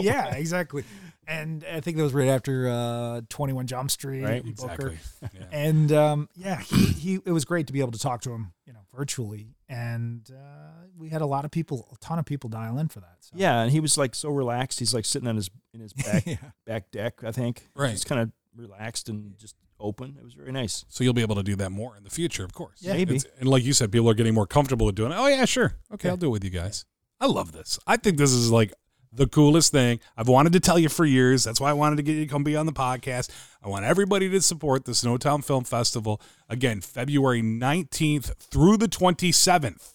B: yeah, <laughs> exactly. And I think that was right after uh, 21 Jump Street.
C: Right,
B: Booker.
A: Exactly. Yeah. <laughs>
B: And um, yeah, he, he it was great to be able to talk to him, you know, virtually. And uh, we had a lot of people, a ton of people dial in for that. So.
C: yeah, and he was like so relaxed. He's like sitting on his in his back <laughs>
B: yeah.
C: back deck, I think.
A: Right.
C: Just kind of relaxed and just open. It was very nice.
A: So you'll be able to do that more in the future, of course.
B: Yeah.
C: Maybe.
A: It's- and like you said, people are getting more comfortable with doing it. Oh yeah, sure. Okay,
B: Yeah.
A: I'll do it with you guys. I love this. I think this is like the coolest thing. I've wanted to tell you for years. That's why I wanted to get you to come be on the podcast. I want everybody to support the Snowtown Film Festival. Again, February 19th through the 27th.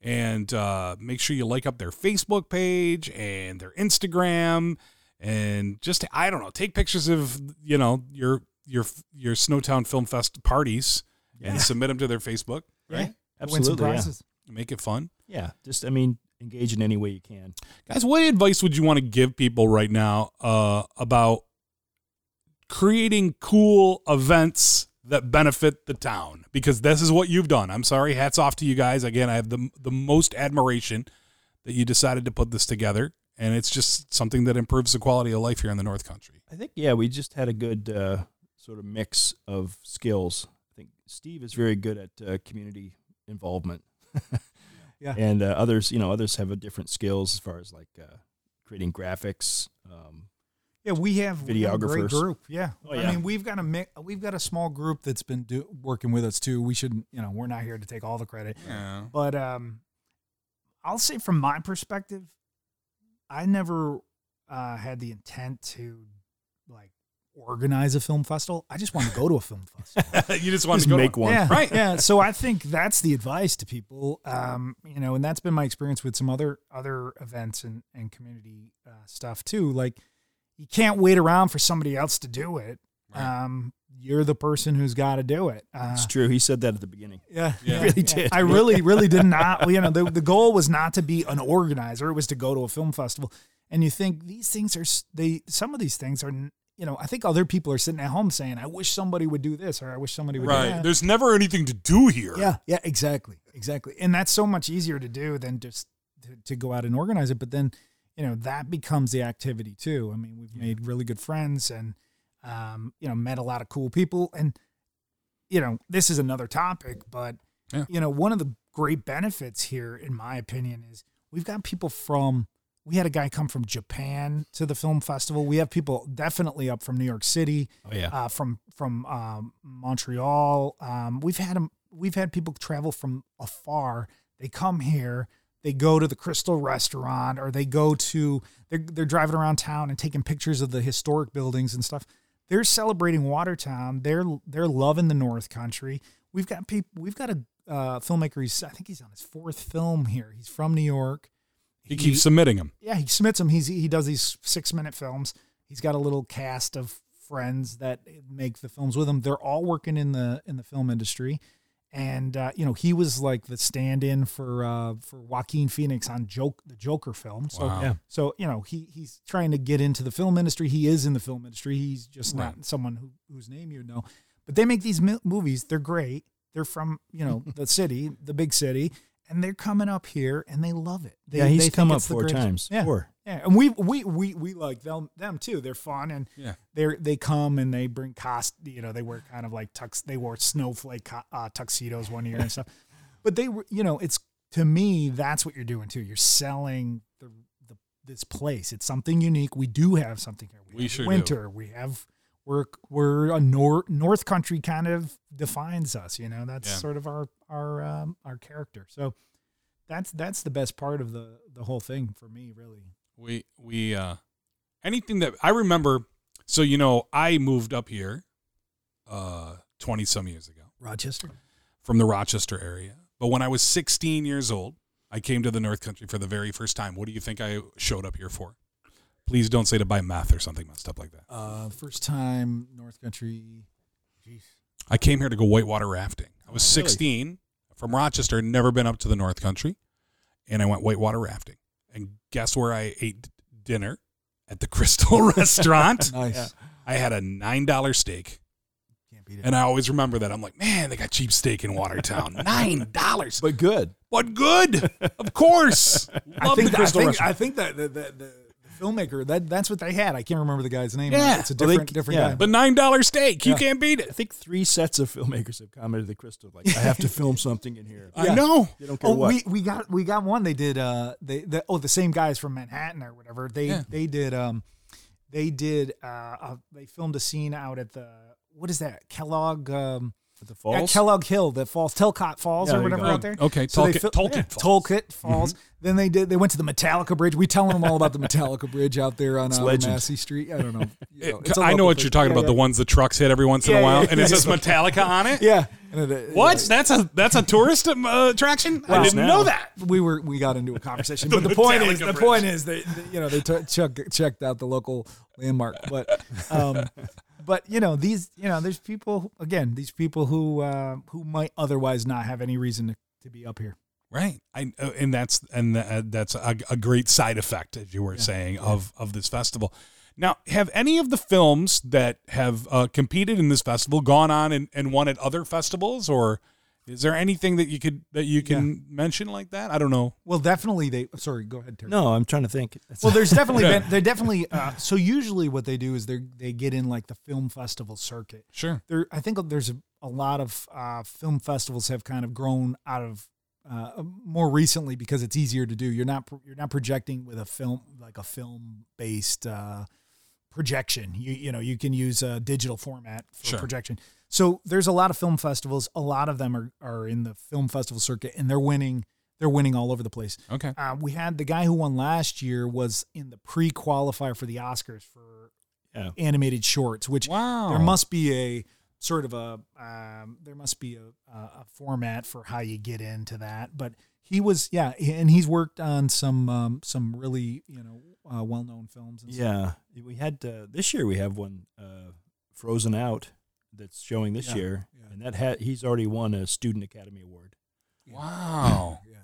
A: And uh, make sure you like up their Facebook page and their Instagram and just I don't know, take pictures of, you know, your your your Snowtown Film Fest parties and submit them to their Facebook, right?
B: Win some
C: Absolutely. Yeah.
B: prizes.
A: Make it fun.
C: yeah. Just I mean, engage in any way you can.
A: Guys, what advice would you want to give people right now uh, about creating cool events that benefit the town? Because this is what you've done. I'm sorry. Hats off to you guys. Again, I have the the most admiration that you decided to put this together, and it's just something that improves the quality of life here in the North Country.
C: I think yeah, we just had a good uh, sort of mix of skills. I think Steve is very good at uh, community involvement. <laughs>
B: Yeah.
C: and uh, others, you know, others have a different skills as far as like uh, creating graphics. Um,
B: Yeah, we have we have a great
C: Videographers.
B: group. Yeah.
C: Oh,
B: I mean, we've got a mi- we've got a small group that's been do- working with us too. We shouldn't, you know, we're not here to take all the credit.
A: Yeah.
B: But um, I'll say from my perspective, I never uh, had the intent to like organize a film festival. I just want to go to a film festival. <laughs>
A: you just want
C: just
A: to go
C: make one.
B: Yeah,
A: Right.
B: Yeah. So I think that's the advice to people. Um, you know, and that's been my experience with some other other events and and community uh, stuff too. Like, you can't wait around for somebody else to do it.
A: Right.
B: Um, you're the person who's got to do it. Uh,
C: it's true. He said that at the beginning. <laughs>
B: yeah,
A: Yeah.
C: He really did.
B: I really, really did not. You know, the, the goal was not to be an organizer. It was to go to a film festival. And you think these things are they some of these things are n- you know I think other people are sitting at home saying I wish somebody would do this or I wish somebody would do
A: Right.
B: that.
A: There's never anything to do here.
B: Yeah, yeah, exactly, exactly. And that's so much easier to do than just to, to go out and organize it. But then you know that becomes the activity too. I mean, we've made really good friends and um, you know met a lot of cool people and you know this is another topic but
A: Yeah.
B: you know one of the great benefits here in my opinion is we've got people from we had a guy come from japan to the film festival. We have people definitely up from new york city
C: Oh yeah.
B: uh, from from um, montreal. Um, we've had 'em- we've had people travel from afar. They come here they go to the crystal restaurant or they go to they're, they're driving around town and taking pictures of the historic buildings and stuff. They're celebrating watertown. They're they're loving the north country. We've got people we've got a uh, filmmaker. He's i think he's on his fourth film here. He's from new york
A: He keeps submitting them.
B: yeah, he submits them. He's he does these six minute films. He's got a little cast of friends that make the films with him. They're all working in the in the film industry, and uh, you know he was like the stand-in for uh, for Joaquin Phoenix on joke the Joker film. So
A: Wow.
C: Yeah.
B: so you know he he's trying to get into the film industry. He is in the film industry. He's just not someone who, whose name you know. But they make these mi- movies. They're great. They're from you know <laughs> the city, the big city, and they're coming up here and they love it. They,
C: yeah, he's
B: they
C: come up four
B: greatest-
C: times.
B: Yeah,
C: Four.
B: yeah, and we we we we like them them too. They're fun and
A: Yeah.
B: they they come and they bring cost. You know, they wear kind of like tux. They wore snowflake uh, tuxedos one year and stuff. <laughs> But they were, you know, it's to me that's what you're doing too. You're selling the the this place. It's something unique. We do have something here.
A: We
B: have
A: sure do.
B: winter. We have. We're we're a north north country kind of defines us. You know, that's
A: Yeah.
B: sort of our our um, our character. So that's that's the best part of the the whole thing for me, really.
A: We we uh anything that I remember so you know I moved up here uh 20 some years ago
E: Rochester.
A: from the Rochester area. But when I was 16 years old, I came to the North Country for the very first time. What do you think I showed up here for? Please don't say to buy meth or something messed up like that.
E: Uh, first time North Country. Jeez.
A: I came here to go whitewater rafting. I was
C: Oh, really?
A: 16 from Rochester, never been up to the North Country, and I went whitewater rafting. And guess where I ate dinner? At the <laughs> Crystal Restaurant. <laughs>
E: Nice.
A: I had a $9 steak.
E: Can't beat it.
A: And I always remember that. I'm like, man, they got cheap steak in Watertown. <laughs> Nine dollars.
C: But good.
A: But good. Of course.
E: I think,
A: the
E: I think,
A: Restaurant.
E: I think that the, the, the, the filmmaker that that's what they had. I can't remember the guy's name.
A: Yeah.
E: it's a
C: Well, they-
E: different different
C: yeah.
E: guy.
A: But nine dollar steak. You can't beat it.
C: I think three sets of filmmakers have commented to Crystal like, I have to <laughs> film something in here.
A: I know.
C: They don't care
B: Oh,
C: what.
B: we we got we got one. They did uh they the, oh the same guys from Manhattan or whatever. They
A: Yeah.
B: they did um they did uh, uh they filmed a scene out at the what is that Kellogg um
C: At the
B: at
C: falls.
B: Kellogg Hill the falls Talcott Falls
C: Yeah,
B: or whatever out there.
A: Okay,
B: So they
A: Talcott-
B: fil- yeah,
A: Falls.
B: Talcott Falls. Then they did they went to the Metallica Bridge. We telling them all about the Metallica Bridge out there on uh. Massey Street. I don't know. You know,
A: It- I know what
B: thing.
A: you're talking
B: Yeah,
A: about. The ones the trucks hit every once in a while, and it says <laughs> Metallica on it.
B: Yeah.
A: What? That's a that's a tourist uh, attraction. I didn't
C: now-
A: know that.
B: we were we got into a conversation, <laughs>
A: The
B: but the point is
A: Metallica
B: the point is they- you know they took check, checked out the local landmark, but um, but you know these you know there's people again these people who uh, who might otherwise not have any reason to, to be up here.
A: Right. I uh, and that's and uh, that's a, a great side effect, as you were saying, of of this festival. Now, have any of the films that have uh, competed in this festival gone on and, and won at other festivals, or is there anything that you could that you can mention like that? I don't know.
B: Well, definitely they. Sorry, go ahead. Terry.
C: no, I'm trying to think. That's-
B: Well, there's definitely <laughs>
A: Yeah.
B: been they're definitely uh, so usually what they do is they they get in like the film festival circuit.
A: Sure.
B: there I think there's a, a lot of uh, film festivals have kind of grown out of uh, more recently because it's easier to do. You're not you're not projecting with a film like a film based uh, projection. You you know you can use a digital format for
A: Sure.
B: projection. So there's a lot of film festivals. A lot of them are are in the film festival circuit, and they're winning. They're winning all over the place.
A: Okay.
B: Uh, we had the guy who won last year was in the pre qualifier for the Oscars for
C: yeah.
B: animated shorts, which
A: Wow.
B: there must be a sort of a um, there must be a, a, a format for how you get into that. But he was yeah, and he's worked on some um, some really you know uh, well known films. And stuff.
C: Yeah, we had uh, this year. We have one uh, Frozen Out that's showing this
E: Yeah,
C: year,
E: yeah.
C: and that ha- he's already won a Student Academy Award.
A: Wow. <laughs>
E: yeah.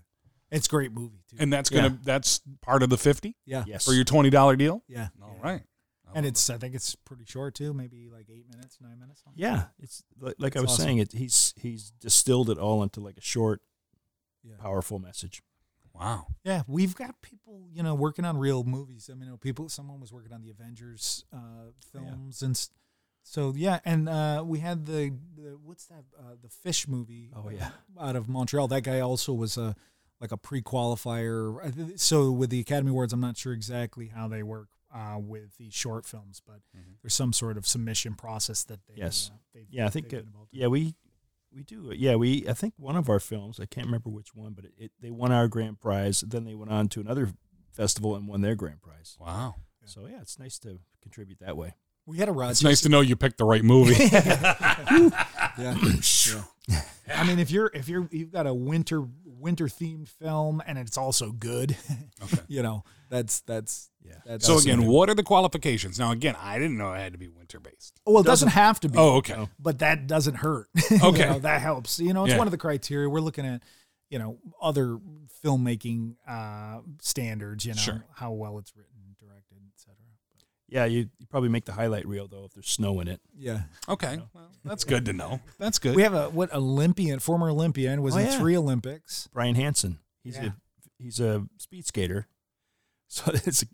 B: it's a great movie too.
A: And that's gonna that's part of the fifty
E: Yeah.
C: Yes,
A: for your twenty dollar deal.
E: Yeah.
A: All right.
B: and it's I think it's pretty short too, maybe like eight minutes, nine minutes. something.
C: yeah. It's like, like I was
B: awesome.
C: saying. It he's he's distilled it all into like a short,
E: Yeah.
C: powerful message.
A: wow.
B: Yeah, we've got people, you know, working on real movies. I mean, you know, people. Someone was working on the Avengers uh, films, and s- so yeah. And uh, we had the, the what's that? Uh, the Fish movie.
C: Oh,
B: uh,
C: yeah.
B: out of Montreal. That guy also was a like a pre-qualifier. So with the Academy Awards, I'm not sure exactly how they work uh, with the short films, but there's some sort of submission process that they.
C: Yes.
B: uh, they've-
C: Yeah, I think
B: they've
C: uh,
B: been involved
C: yeah we we do yeah we I think one of our films I can't remember which one, but it, it they won our grand prize. Then they went on to another festival and won their grand prize.
A: Wow.
C: So yeah, it's nice to contribute that way.
B: We had a Roger.
A: It's nice to know you picked the right movie. <laughs> <laughs>
E: Yeah.
B: I mean, if you're if you're you've got a winter winter themed film and it's also good, <laughs>
A: Okay.
B: you know,
F: That's that's
C: Yeah.
F: that's
A: So again, what are the qualifications? Now, again, I didn't know it had to be winter based.
B: Well, it doesn't, have to be.
A: Oh, okay.
B: but that doesn't hurt. You
A: Okay.
B: know, that helps. You know, it's
A: Yeah.
B: one of the criteria. We're looking at, you know, other filmmaking uh, standards. You know,
A: Sure.
B: how well it's written, directed, etc.
C: Yeah, you, you probably make the highlight reel though if there's snow in it.
F: yeah.
A: Okay, well, <laughs> that's good to know. That's good.
B: We have a what Olympian, former Olympian, was
C: Oh,
B: in
C: yeah.
B: three Olympics.
C: Brian Hansen. He's
B: Yeah.
C: a he's a speed skater. <laughs> So it's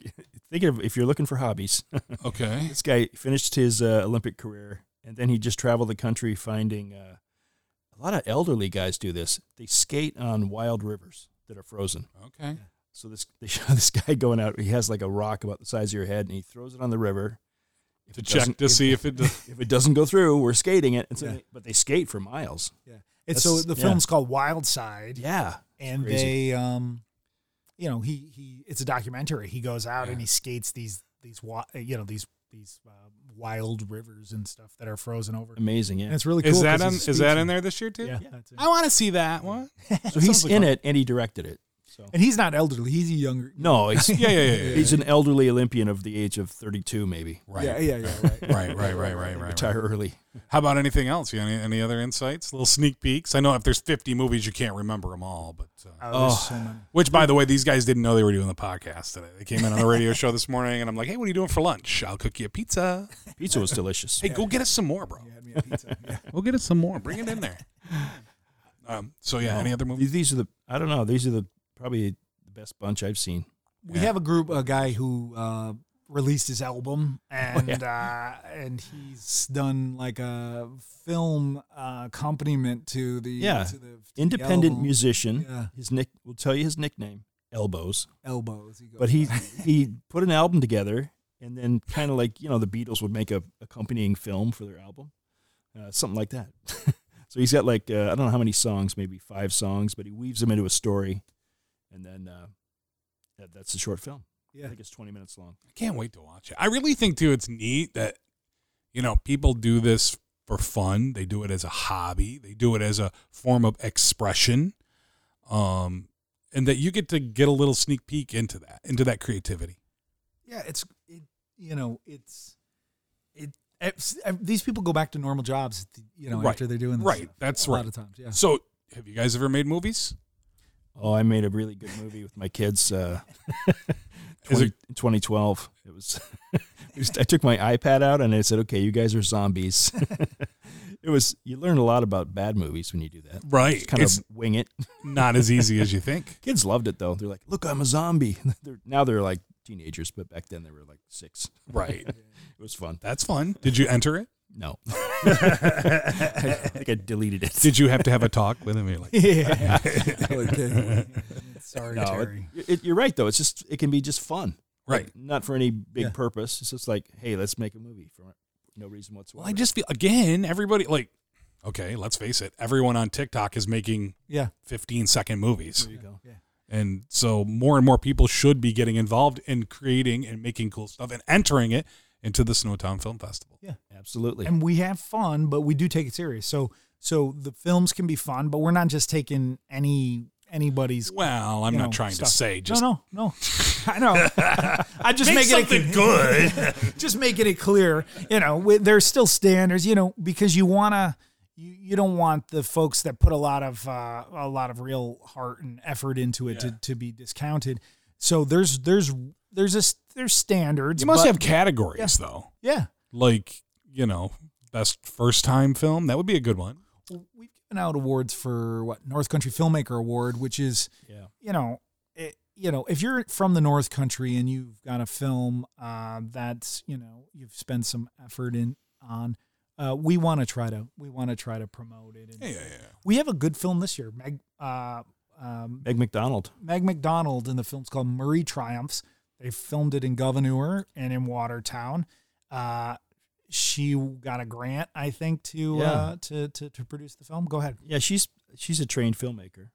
C: think of if you're looking for hobbies. <laughs>
A: okay.
C: this guy finished his uh, Olympic career and then he just traveled the country finding uh, a lot of elderly guys do this. They skate on wild rivers that are frozen.
A: Okay.
C: So this <laughs> they show this guy going out. He has like a rock about the size of your head, and he throws it on the river If
A: To check
C: doesn't-
A: to see if it. does- <laughs>
C: if it doesn't go through, we're skating it. And so
F: Yeah.
C: they- but they skate for miles.
B: Yeah, it's so
C: That's-
B: the
C: yeah.
B: film's called Wild Side,
C: Yeah,
B: and they, um, you know, he he it's a documentary. He goes out
A: Yeah.
B: and he skates these these you know these these uh, wild rivers and stuff that are frozen over.
C: amazing.
B: And
C: Yeah.
B: it's really cool.
A: Is that
B: 'cause
A: on, is that
B: in-
A: in there this year too?
B: Yeah,
C: Yeah.
A: I want to see that. What?
C: So he's
A: like
C: in
A: fun.
C: it and he directed it. So
B: And he's not elderly; he's a younger.
C: no, he's
A: Yeah, yeah, yeah. <laughs> yeah,
C: he's an elderly Olympian of the age of 32, maybe.
A: Right.
F: Yeah, yeah, yeah. Right.
A: Right, <laughs> right, right, right, right, right.
C: Retire early.
A: How about anything else? You any, any other insights? Little sneak peeks. I know if there's 50 movies, you can't remember them all, but uh,
B: Oh,
C: Oh.
B: so many.
A: which, by the way, these guys didn't know they were doing the podcast today. They came in on the radio show this morning, and I'm like, "Hey, what are you doing for lunch? I'll cook you a pizza.
C: Pizza was delicious.
A: Hey, go get us some more, bro.
F: You had me a pizza. Yeah. <laughs>
A: We'll get us some more. Bring it in there." Um. So yeah, any other movies?
C: These these are the I don't know. These are the probably the best bunch I've seen.
B: We
A: Yeah.
B: have a group, a guy who uh, released his album, <laughs>
A: Oh,
B: and uh, and he's done like a film uh, accompaniment to the
C: Yeah.
B: to the, to the
C: Independent
B: album.
C: musician.
B: Yeah,
C: His nick will tell you his nickname, Elbows.
F: Elbows. He
C: But he he put an album together and then kind of like you know the Beatles would make a accompanying film for their album, uh, something like that. <laughs> so he's got like uh, I don't know how many songs, maybe five songs, but he weaves them into a story, and then uh, that, that's a short film.
F: Yeah.
C: I think it's twenty minutes long.
A: I can't wait to watch it. I really think too it's neat that you know people do this for fun. They do it as a hobby. They do it as a form of expression. Um and that you get to get a little sneak peek into that, into that creativity.
F: Yeah, it's it, you know it's it, it's- these people go back to normal jobs you know
A: Right.
F: after they're doing this
A: Right.
F: stuff.
A: That's
F: a
A: right.
F: lot of times yeah
A: So, have you guys ever made movies?
C: Oh, I made a really good movie with my kids. Uh, <laughs> 20, 2012. It was, <laughs> it was. I took my iPad out and I said, "Okay, you guys are zombies." <laughs> it was. You learn a lot about bad movies when you do that.
A: Right.
C: Just kind
A: it's
C: of wing it.
A: not as easy as you think.
C: Kids loved it though. They're like, "Look, I'm a zombie." they're, now they're like teenagers, but back then they were like six.
A: Right.
C: It was fun.
A: That's fun. Did you enter it?
C: No, <laughs> I think I deleted it.
A: Did you have to have a talk with him? You're like,
B: yeah. <laughs> Sorry,
C: No,
B: Terry.
C: it- you're right though. It's just it can be just fun.
A: right.
C: Like, not for any big
F: Yeah.
C: purpose. It's just like, hey, let's make a movie for no reason whatsoever.
A: Well, I just feel again, everybody like, okay, let's face it, everyone on TikTok is making
F: yeah
A: 15 second movies.
C: there you go. Yeah.
A: And so more and more people should be getting involved in creating and making cool stuff and entering it into the Snowtown Film Festival.
C: Yeah, absolutely.
B: and we have fun, but we do take it serious. So so the films can be fun, but we're not just taking any anybody's.
A: Well, I'm not
B: know,
A: trying
B: stuff.
A: to say just
B: no, no, no. <laughs> I know. I just
A: Make
B: making
A: something <laughs>
B: it
A: good.
B: just making it clear. You know, wi- there's still standards. You know, because you wanna. You, you don't want the folks that put a lot of uh, a lot of real heart and effort into it
A: Yeah.
B: to, to be discounted. So there's there's there's a s- there's standards.
A: You must
B: but-
A: have categories though.
B: yeah.
A: Like, you know, best first time film. That would be a good one.
B: Well, we've given out awards for what North Country Filmmaker Award, which is
C: yeah.
B: you know, it, you know, if you're from the North Country and you've got a film uh, that's you know you've spent some effort in on, uh, we want to try to we want to try to promote it. And
A: Yeah, yeah, yeah.
B: We have a good film this year, Meg. Uh, um,
C: Meg McDonald.
B: Meg McDonald, and the film's called Murray Triumphs. They filmed it in Gouverneur and in Watertown. Uh, she got a grant, I think, to
C: Yeah.
B: uh, to, to to produce the film. Go ahead.
C: Yeah, she's she's a trained filmmaker,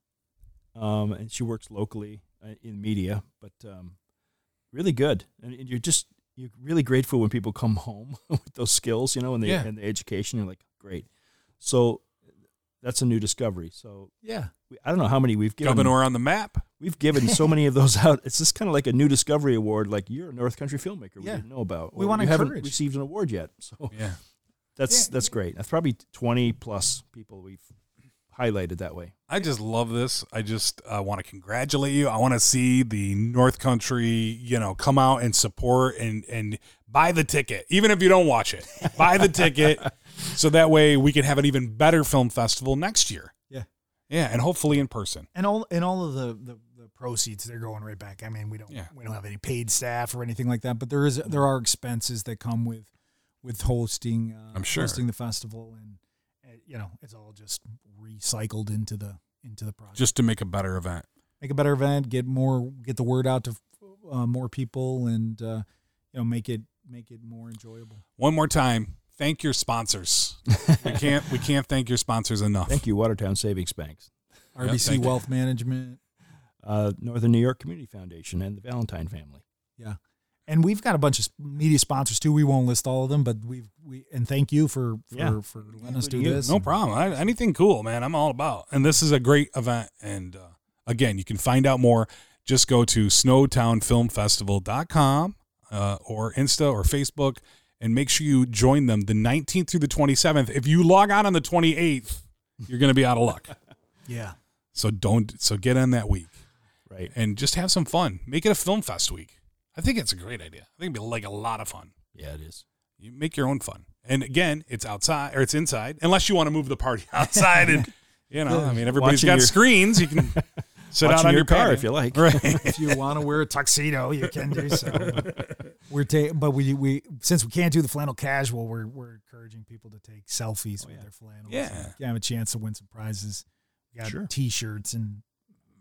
C: um, and she works locally uh, in media, but um, really good. And, and you're just you're really grateful when people come home <laughs> with those skills, you know, and the
A: Yeah.
C: and the education. You're like, great. So that's a new discovery. So
B: Yeah.
C: we, I don't know how many we've given.
A: Gouverneur on the map.
C: We've given so many of those out. It's just kind of like a new discovery award. Like you're a North Country filmmaker we
B: Yeah.
C: didn't know about.
B: We wanna
C: you haven't received an award yet. So <laughs>
A: Yeah.
C: that's
B: Yeah.
C: that's great. That's probably 20 plus people we've highlighted that way.
A: I just love this. I just uh, want to congratulate you. I want to see the North Country, you know, come out and support and and buy the ticket, even if you don't watch it. buy the ticket, so that way we can have an even better film festival next year.
B: Yeah.
A: Yeah, and hopefully in person.
G: and all and all of the, the the proceeds they're going right back. I mean, we don't
A: Yeah.
G: we don't have any paid staff or anything
B: anything like that. But there is there are expenses that come with with hosting. Uh,
A: I'm sure.
B: hosting the festival, and
G: uh, you know, it's all just recycled into the into the project.
A: Just to make a better event.
B: make a better event, get more, get the word out to uh, more people, and uh, you know, make it make it more enjoyable.
A: One more time, thank your sponsors. we can't we can't thank your sponsors enough.
C: Thank you, Watertown Savings Banks,
A: Yeah,
B: RBC
A: thank you.
B: Wealth Management.
C: Uh, Northern New York Community Foundation, and the Valentine family. Yeah.
B: And we've got a bunch of media sponsors too. We won't list all of them, but we've we and thank you for for,
C: Yeah.
B: for letting us do
C: you.
B: this.
A: No problem. I, anything cool, man. I'm all about. And this is a great event. And uh, again, you can find out more. Just go to snowtownfilmfestival.com uh, or Insta or Facebook and make sure you join them the 19th through the 27th. If you log on on the 28th, you're going to be out of luck. <laughs>
B: Yeah,
A: So don't. So get in that week
C: Right.
A: and just have some fun. Make it a film fest week. I think it's a great idea. I think it'd be like a lot of fun.
C: Yeah, it is.
A: You make your own fun. And again, it's outside or it's inside, unless you want to move the party <laughs> outside. And you know, I mean, <laughs> everybody's
C: Watching
A: got
C: your-
A: screens. You can <laughs> sit out
C: Watching
A: on
C: your
A: your
C: car
A: patio.
C: if you like.
A: Right.
B: if you want to wear a tuxedo, you can do so. We're taking, but we we since we can't do the flannel casual, we're we're encouraging people to take selfies oh, with
C: yeah.
B: their flannels.
A: Yeah.
B: and you have a chance to win some prizes. We got
C: Sure.
B: T-shirts and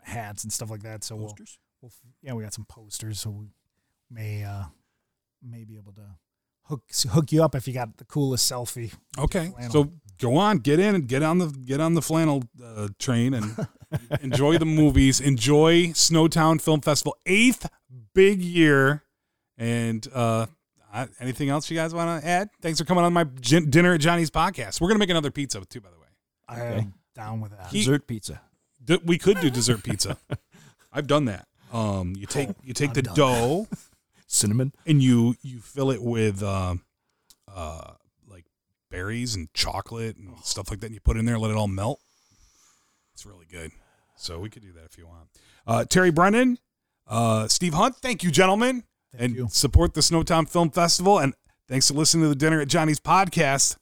B: hats and stuff like that. So we'll, we'll yeah, we got some posters. So we may uh may be able to hook hook you up if you got the coolest selfie.
A: Okay. So go on, get in and get on the get on the flannel uh, train and <laughs> enjoy the movies. Enjoy Snowtown Film Festival, eighth big year. And uh, I, anything else you guys want to add? Thanks for coming on my gin- dinner at Johnny's podcast. We're gonna make another pizza too, by the way.
B: I
C: Okay.
B: am down with that.
C: Dessert pizza.
A: D- we could do dessert pizza. <laughs> I've done that. Um, you take you take the dough <laughs>
C: Cinnamon.
A: and you you fill it with uh, uh, like berries and chocolate and stuff like that. And you put it in there, let it all melt. It's really good. So we could do that if you want. Uh, Terry Brennan, uh, Steve Hunt, thank you, gentlemen,
B: Thank
A: and
B: you.
A: support the Snowtown Film Festival. And thanks for listening to the Dinner at Johnny's podcast.